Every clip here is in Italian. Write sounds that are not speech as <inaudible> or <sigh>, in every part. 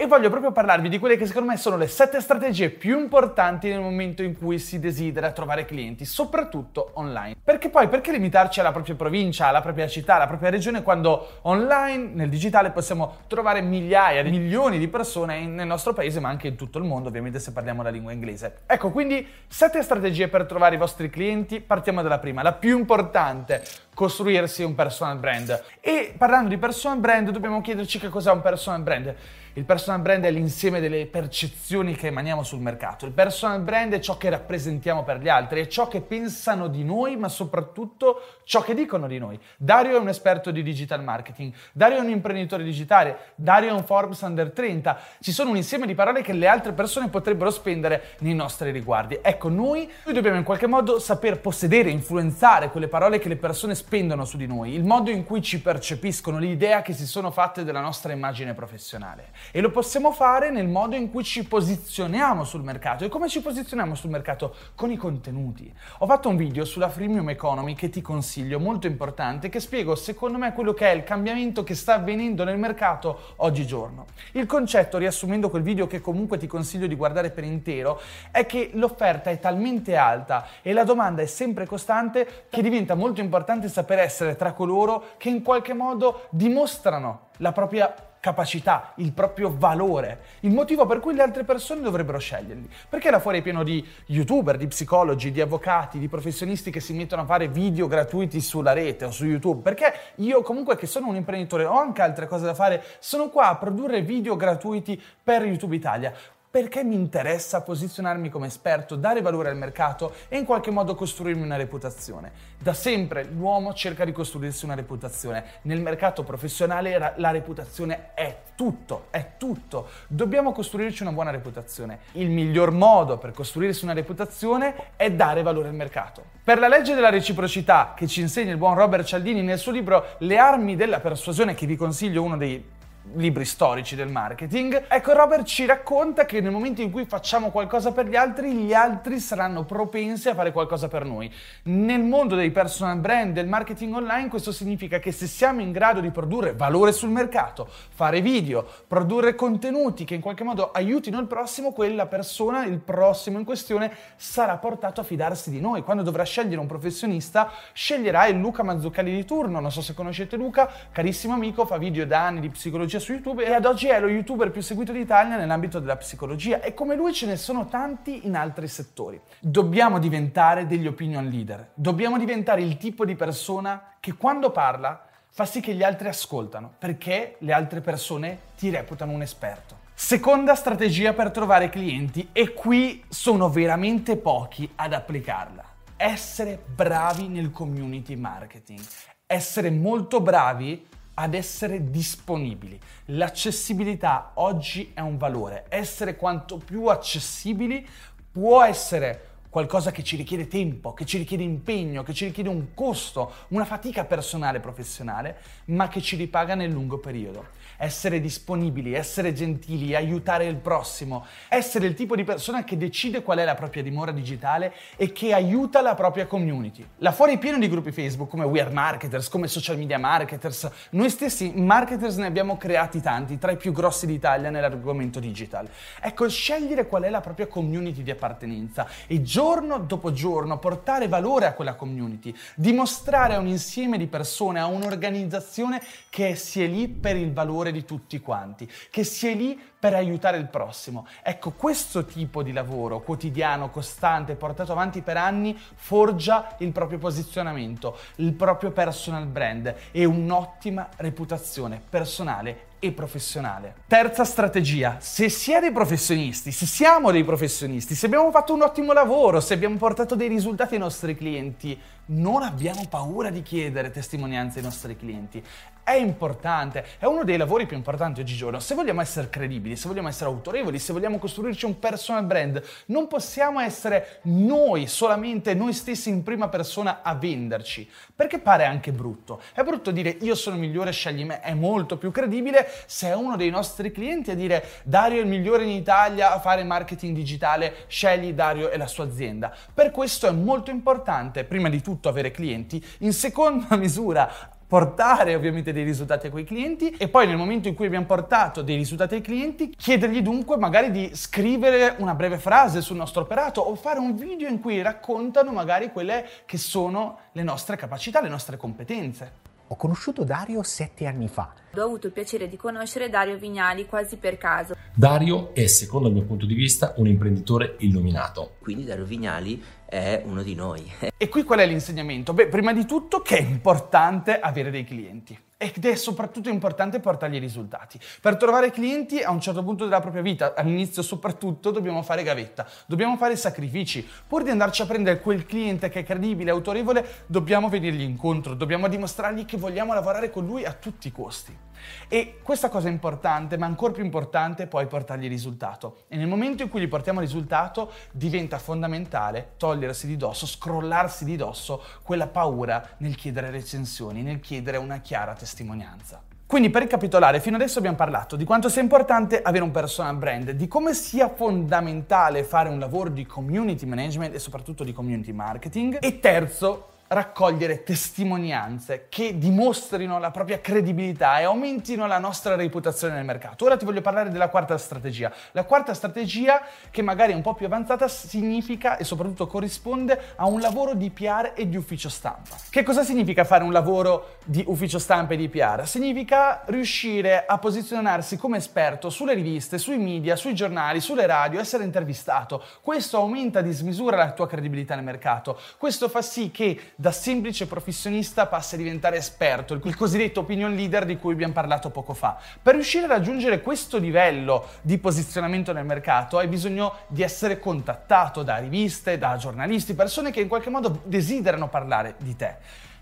e voglio proprio parlarvi di quelle che secondo me sono le sette strategie più importanti nel momento in cui si desidera trovare clienti, soprattutto online. Perché poi perché limitarci alla propria provincia, alla propria città, alla propria regione quando online, nel digitale possiamo trovare migliaia, milioni di persone nel nostro paese, ma anche in tutto il mondo, ovviamente se parliamo la lingua inglese. Ecco, quindi sette strategie per trovare i vostri clienti. Partiamo dalla prima, la più importante costruirsi un personal brand. E parlando di personal brand, dobbiamo chiederci che cos'è un personal brand. Il personal brand è l'insieme delle percezioni che emaniamo sul mercato. Il personal brand è ciò che rappresentiamo per gli altri, è ciò che pensano di noi, ma soprattutto ciò che dicono di noi. Dario è un esperto di digital marketing, Dario è un imprenditore digitale, Dario è un Forbes under 30. Ci sono un insieme di parole che le altre persone potrebbero spendere nei nostri riguardi. Ecco, noi, noi dobbiamo in qualche modo saper possedere, influenzare quelle parole che le persone spendono su di noi, il modo in cui ci percepiscono, l'idea che si sono fatte della nostra immagine professionale. E lo possiamo fare nel modo in cui ci posizioniamo sul mercato. E come ci posizioniamo sul mercato? Con i contenuti. Ho fatto un video sulla freemium economy che ti consiglio, molto importante, che spiego secondo me quello che è il cambiamento che sta avvenendo nel mercato oggigiorno. Il concetto, riassumendo quel video che comunque ti consiglio di guardare per intero, è che l'offerta è talmente alta e la domanda è sempre costante che diventa molto importante saper essere tra coloro che in qualche modo dimostrano la propria capacità, il proprio valore, il motivo per cui le altre persone dovrebbero sceglierli. Perché là fuori è pieno di youtuber, di psicologi, di avvocati, di professionisti che si mettono a fare video gratuiti sulla rete o su YouTube? Perché io comunque che sono un imprenditore ho anche altre cose da fare, sono qua a produrre video gratuiti per YouTube Italia perché mi interessa posizionarmi come esperto, dare valore al mercato e in qualche modo costruirmi una reputazione. Da sempre l'uomo cerca di costruirsi una reputazione. Nel mercato professionale la reputazione è tutto, è tutto. Dobbiamo costruirci una buona reputazione. Il miglior modo per costruirsi una reputazione è dare valore al mercato. Per la legge della reciprocità che ci insegna il buon Robert Cialdini nel suo libro Le armi della persuasione, che vi consiglio uno dei libri storici del marketing. Ecco, Robert ci racconta che nel momento in cui facciamo qualcosa per gli altri, gli altri saranno propensi a fare qualcosa per noi. Nel mondo dei personal brand, del marketing online, questo significa che se siamo in grado di produrre valore sul mercato, fare video, produrre contenuti che in qualche modo aiutino il prossimo, quella persona, il prossimo in questione, sarà portato a fidarsi di noi. Quando dovrà scegliere un professionista, sceglierà il Luca Mazzuccali di turno. Non so se conoscete Luca, carissimo amico, fa video da anni di psicologia psicologia su YouTube e ad oggi è lo youtuber più seguito d'Italia nell'ambito della psicologia e come lui ce ne sono tanti in altri settori. Dobbiamo diventare degli opinion leader, dobbiamo diventare il tipo di persona che quando parla fa sì che gli altri ascoltano perché le altre persone ti reputano un esperto. Seconda strategia per trovare clienti e qui sono veramente pochi ad applicarla. Essere bravi nel community marketing. Essere molto bravi ad essere disponibili. L'accessibilità oggi è un valore. Essere quanto più accessibili può essere qualcosa che ci richiede tempo, che ci richiede impegno, che ci richiede un costo, una fatica personale e professionale, ma che ci ripaga nel lungo periodo. Essere disponibili, essere gentili, aiutare il prossimo, essere il tipo di persona che decide qual è la propria dimora digitale e che aiuta la propria community. Là fuori pieno di gruppi Facebook come We Are Marketers, come Social Media Marketers. Noi stessi marketers ne abbiamo creati tanti, tra i più grossi d'Italia nell'argomento digital. Ecco, scegliere qual è la propria community di appartenenza e giorno dopo giorno portare valore a quella community, dimostrare a un insieme di persone, a un'organizzazione che si è lì per il valore di tutti quanti, che si è lì per aiutare il prossimo. Ecco, questo tipo di lavoro quotidiano, costante, portato avanti per anni, forgia il proprio posizionamento, il proprio personal brand e un'ottima reputazione personale e professionale. Terza strategia, se si è dei professionisti, se siamo dei professionisti, se abbiamo fatto un ottimo lavoro, se abbiamo portato dei risultati ai nostri clienti, non abbiamo paura di chiedere testimonianze ai nostri clienti. È importante, è uno dei lavori più importanti oggigiorno. Se vogliamo essere credibili, se vogliamo essere autorevoli, se vogliamo costruirci un personal brand, non possiamo essere noi, solamente noi stessi in prima persona a venderci, perché pare anche brutto. È brutto dire io sono migliore, scegli me, è molto più credibile se è uno dei nostri clienti a dire Dario è il migliore in Italia a fare marketing digitale, scegli Dario e la sua azienda. Per questo è molto importante, prima di tutto, avere clienti, in seconda <laughs> misura portare ovviamente dei risultati a quei clienti e poi nel momento in cui abbiamo portato dei risultati ai clienti chiedergli dunque magari di scrivere una breve frase sul nostro operato o fare un video in cui raccontano magari quelle che sono le nostre capacità, le nostre competenze. Ho conosciuto Dario sette anni fa. Ho avuto il piacere di conoscere Dario Vignali quasi per caso. Dario è, secondo il mio punto di vista, un imprenditore illuminato. Quindi Dario Vignali è uno di noi. E qui qual è l'insegnamento? Beh, prima di tutto che è importante avere dei clienti. Ed è soprattutto importante portargli i risultati. Per trovare clienti a un certo punto della propria vita, all'inizio soprattutto, dobbiamo fare gavetta, dobbiamo fare sacrifici. Pur di andarci a prendere quel cliente che è credibile, autorevole, dobbiamo venirgli incontro, dobbiamo dimostrargli che vogliamo lavorare con lui a tutti i costi. E questa cosa è importante, ma ancora più importante è poi portargli risultato. E nel momento in cui gli portiamo risultato diventa fondamentale togliersi di dosso, scrollarsi di dosso quella paura nel chiedere recensioni, nel chiedere una chiara testimonianza. Quindi per ricapitolare, fino adesso abbiamo parlato di quanto sia importante avere un personal brand, di come sia fondamentale fare un lavoro di community management e soprattutto di community marketing e terzo, raccogliere testimonianze che dimostrino la propria credibilità e aumentino la nostra reputazione nel mercato. Ora ti voglio parlare della quarta strategia. La quarta strategia, che magari è un po' più avanzata, significa e soprattutto corrisponde a un lavoro di PR e di ufficio stampa. Che cosa significa fare un lavoro di ufficio stampa e di PR? Significa riuscire a posizionarsi come esperto sulle riviste, sui media, sui giornali, sulle radio, essere intervistato. Questo aumenta di smisura la tua credibilità nel mercato. Questo fa sì che da semplice professionista passi a diventare esperto, il cosiddetto opinion leader di cui abbiamo parlato poco fa. Per riuscire a raggiungere questo livello di posizionamento nel mercato hai bisogno di essere contattato da riviste, da giornalisti, persone che in qualche modo desiderano parlare di te.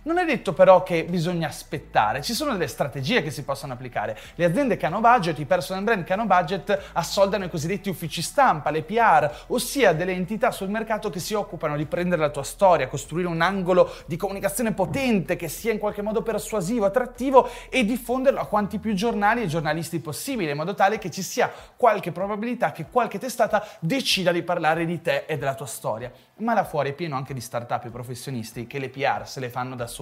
Non è detto però che bisogna aspettare, ci sono delle strategie che si possono applicare. Le aziende che hanno budget, i personal brand che hanno budget, assoldano i cosiddetti uffici stampa, le PR, ossia delle entità sul mercato che si occupano di prendere la tua storia, costruire un angolo di comunicazione potente che sia in qualche modo persuasivo, attrattivo e diffonderlo a quanti più giornali e giornalisti possibile, in modo tale che ci sia qualche probabilità che qualche testata decida di parlare di te e della tua storia. Ma là fuori è pieno anche di start-up e professionisti che le PR se le fanno da soli.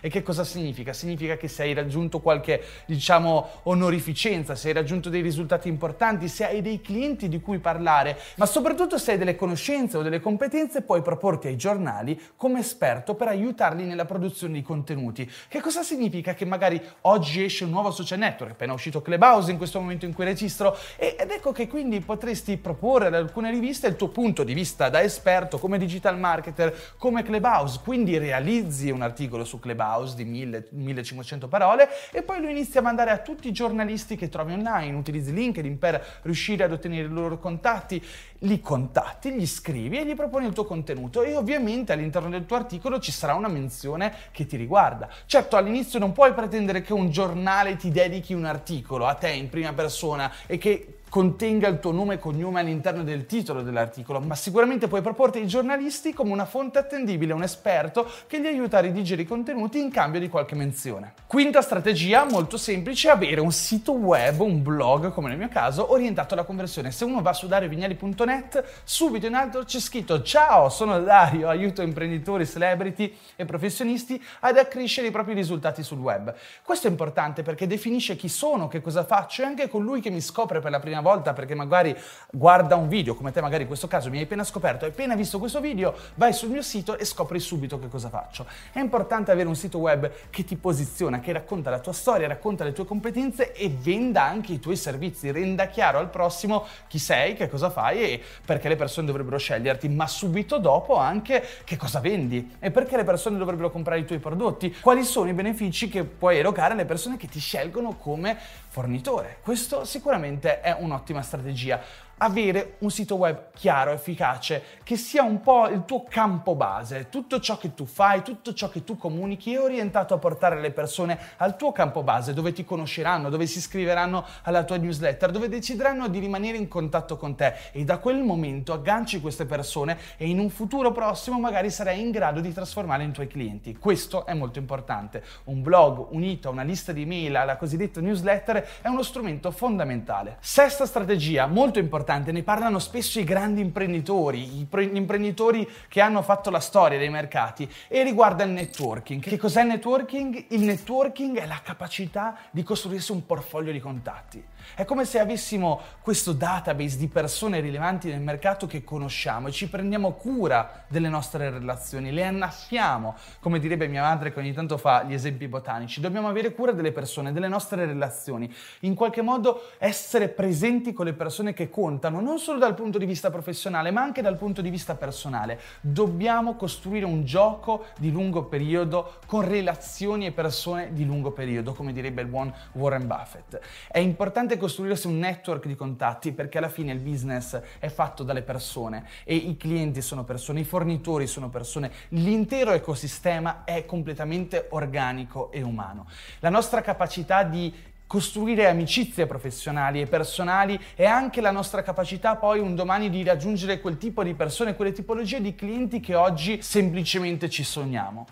E che cosa significa? Significa che se hai raggiunto qualche, diciamo, onorificenza, se hai raggiunto dei risultati importanti, se hai dei clienti di cui parlare, ma soprattutto se hai delle conoscenze o delle competenze, puoi proporti ai giornali come esperto per aiutarli nella produzione di contenuti. Che cosa significa? Che magari oggi esce un nuovo social network, appena uscito Clubhouse in questo momento in cui registro, ed ecco che quindi potresti proporre ad alcune riviste il tuo punto di vista da esperto come digital marketer, come Clubhouse, quindi realizzi un articolo su Clubhouse di 1000-1500 parole e poi lo inizi a mandare a tutti i giornalisti che trovi online, utilizzi LinkedIn per riuscire ad ottenere i loro contatti, li contatti, gli scrivi e gli proponi il tuo contenuto e ovviamente all'interno del tuo articolo ci sarà una menzione che ti riguarda. Certo all'inizio non puoi pretendere che un giornale ti dedichi un articolo a te in prima persona e che contenga il tuo nome e cognome all'interno del titolo dell'articolo, ma sicuramente puoi proporti ai giornalisti come una fonte attendibile, un esperto che gli aiuta a redigere i contenuti in cambio di qualche menzione. Quinta strategia, molto semplice, avere un sito web, un blog, come nel mio caso, orientato alla conversione. Se uno va su dariovignali.net, subito in alto c'è scritto Ciao, sono Dario, aiuto imprenditori, celebrity e professionisti ad accrescere i propri risultati sul web. Questo è importante perché definisce chi sono, che cosa faccio e anche colui che mi scopre per la prima prima volta perché magari guarda un video, come te magari in questo caso mi hai appena scoperto, hai appena visto questo video, vai sul mio sito e scopri subito che cosa faccio. È importante avere un sito web che ti posiziona, che racconta la tua storia, racconta le tue competenze e venda anche i tuoi servizi, renda chiaro al prossimo chi sei, che cosa fai e perché le persone dovrebbero sceglierti, ma subito dopo anche che cosa vendi e perché le persone dovrebbero comprare i tuoi prodotti, quali sono i benefici che puoi erogare alle persone che ti scelgono come fornitore. Questo sicuramente è un un'ottima strategia. Avere un sito web chiaro, efficace, che sia un po' il tuo campo base. Tutto ciò che tu fai, tutto ciò che tu comunichi è orientato a portare le persone al tuo campo base, dove ti conosceranno, dove si iscriveranno alla tua newsletter, dove decideranno di rimanere in contatto con te e da quel momento agganci queste persone e in un futuro prossimo magari sarai in grado di trasformarle in tuoi clienti. Questo è molto importante. Un blog unito a una lista di email, alla cosiddetta newsletter, è uno strumento fondamentale. Sesta strategia, molto importante importante, ne parlano spesso i grandi imprenditori, i pre- imprenditori che hanno fatto la storia dei mercati e riguarda il networking. Che cos'è il networking? Il networking è la capacità di costruirsi un portfolio di contatti. È come se avessimo questo database di persone rilevanti nel mercato che conosciamo e ci prendiamo cura delle nostre relazioni, le annaffiamo, come direbbe mia madre che ogni tanto fa gli esempi botanici. Dobbiamo avere cura delle persone, delle nostre relazioni, in qualche modo essere presenti con le persone che contano, non solo dal punto di vista professionale, ma anche dal punto di vista personale. Dobbiamo costruire un gioco di lungo periodo con relazioni e persone di lungo periodo, come direbbe il buon Warren Buffett. È importante importante costruirsi un network di contatti perché alla fine il business è fatto dalle persone e i clienti sono persone, i fornitori sono persone, l'intero ecosistema è completamente organico e umano. La nostra capacità di costruire amicizie professionali e personali e anche la nostra capacità poi un domani di raggiungere quel tipo di persone, quelle tipologie di clienti che oggi semplicemente ci sogniamo.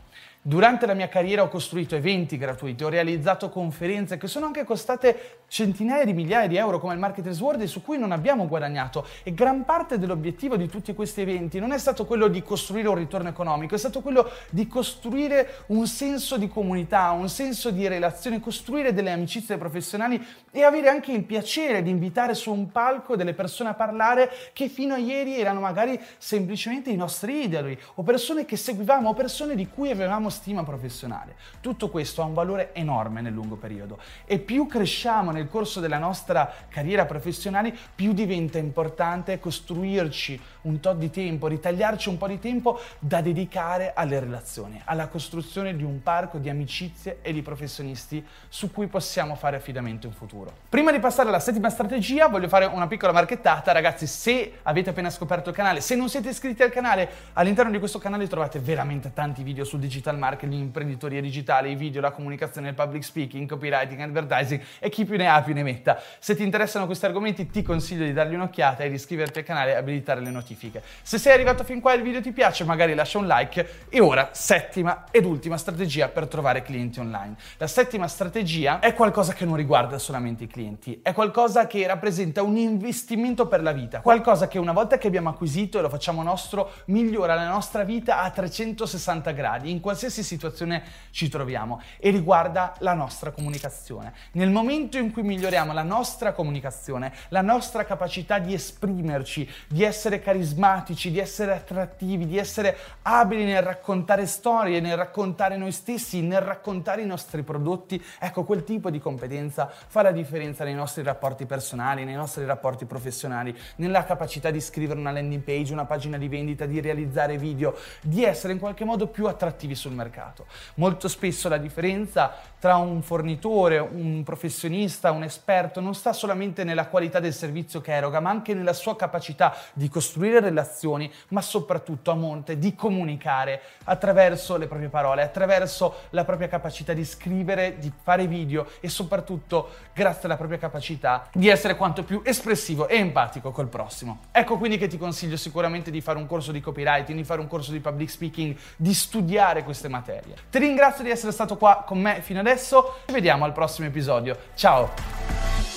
Durante la mia carriera ho costruito eventi gratuiti, ho realizzato conferenze che sono anche costate centinaia di migliaia di euro come il Marketers World e su cui non abbiamo guadagnato. E gran parte dell'obiettivo di tutti questi eventi non è stato quello di costruire un ritorno economico, è stato quello di costruire un senso di comunità, un senso di relazione, costruire delle amicizie professionali e avere anche il piacere di invitare su un palco delle persone a parlare che fino a ieri erano magari semplicemente i nostri idoli o persone che seguivamo o persone di cui avevamo stima professionale. Tutto questo ha un valore enorme nel lungo periodo e più cresciamo nel corso della nostra carriera professionale, più diventa importante costruirci un tot di tempo, ritagliarci un po' di tempo da dedicare alle relazioni, alla costruzione di un parco di amicizie e di professionisti su cui possiamo fare affidamento in futuro. Prima di passare alla settima strategia, voglio fare una piccola marchettata. Ragazzi, se avete appena scoperto il canale, se non siete iscritti al canale, all'interno di questo canale trovate veramente tanti video sul digital marketing, imprenditoria digitale, i video, la comunicazione, il public speaking, copywriting, advertising e chi più ne ha più ne metta. Se ti interessano questi argomenti, ti consiglio di dargli un'occhiata e di iscriverti al canale e abilitare le notifiche. Se sei arrivato fin qua e il video ti piace, magari lascia un like. E ora, settima ed ultima strategia per trovare clienti online. La settima strategia è qualcosa che non riguarda solamente i clienti, è qualcosa che rappresenta un investimento per la vita, qualcosa che una volta che abbiamo acquisito e lo facciamo nostro, migliora la nostra vita a 360 gradi, in qualsiasi situazione ci troviamo, e riguarda la nostra comunicazione. Nel momento in cui miglioriamo la nostra comunicazione, la nostra capacità di esprimerci, di essere carismatici, di essere attrattivi, di essere abili nel raccontare storie, nel raccontare noi stessi, nel raccontare i nostri prodotti. Ecco, quel tipo di competenza fa la differenza nei nostri rapporti personali, nei nostri rapporti professionali, nella capacità di scrivere una landing page, una pagina di vendita, di realizzare video, di essere in qualche modo più attrattivi sul mercato. Molto spesso la differenza tra un fornitore, un professionista, un esperto non sta solamente nella qualità del servizio che eroga, ma anche nella sua capacità di costruire relazioni, ma soprattutto a monte di comunicare attraverso le proprie parole, attraverso la propria capacità di scrivere, di fare video e soprattutto grazie alla propria capacità di essere quanto più espressivo e empatico col prossimo. Ecco quindi che ti consiglio sicuramente di fare un corso di copywriting, di fare un corso di public speaking, di studiare queste materie. Ti ringrazio di essere stato qua con me fino adesso, ci vediamo al prossimo episodio. Ciao!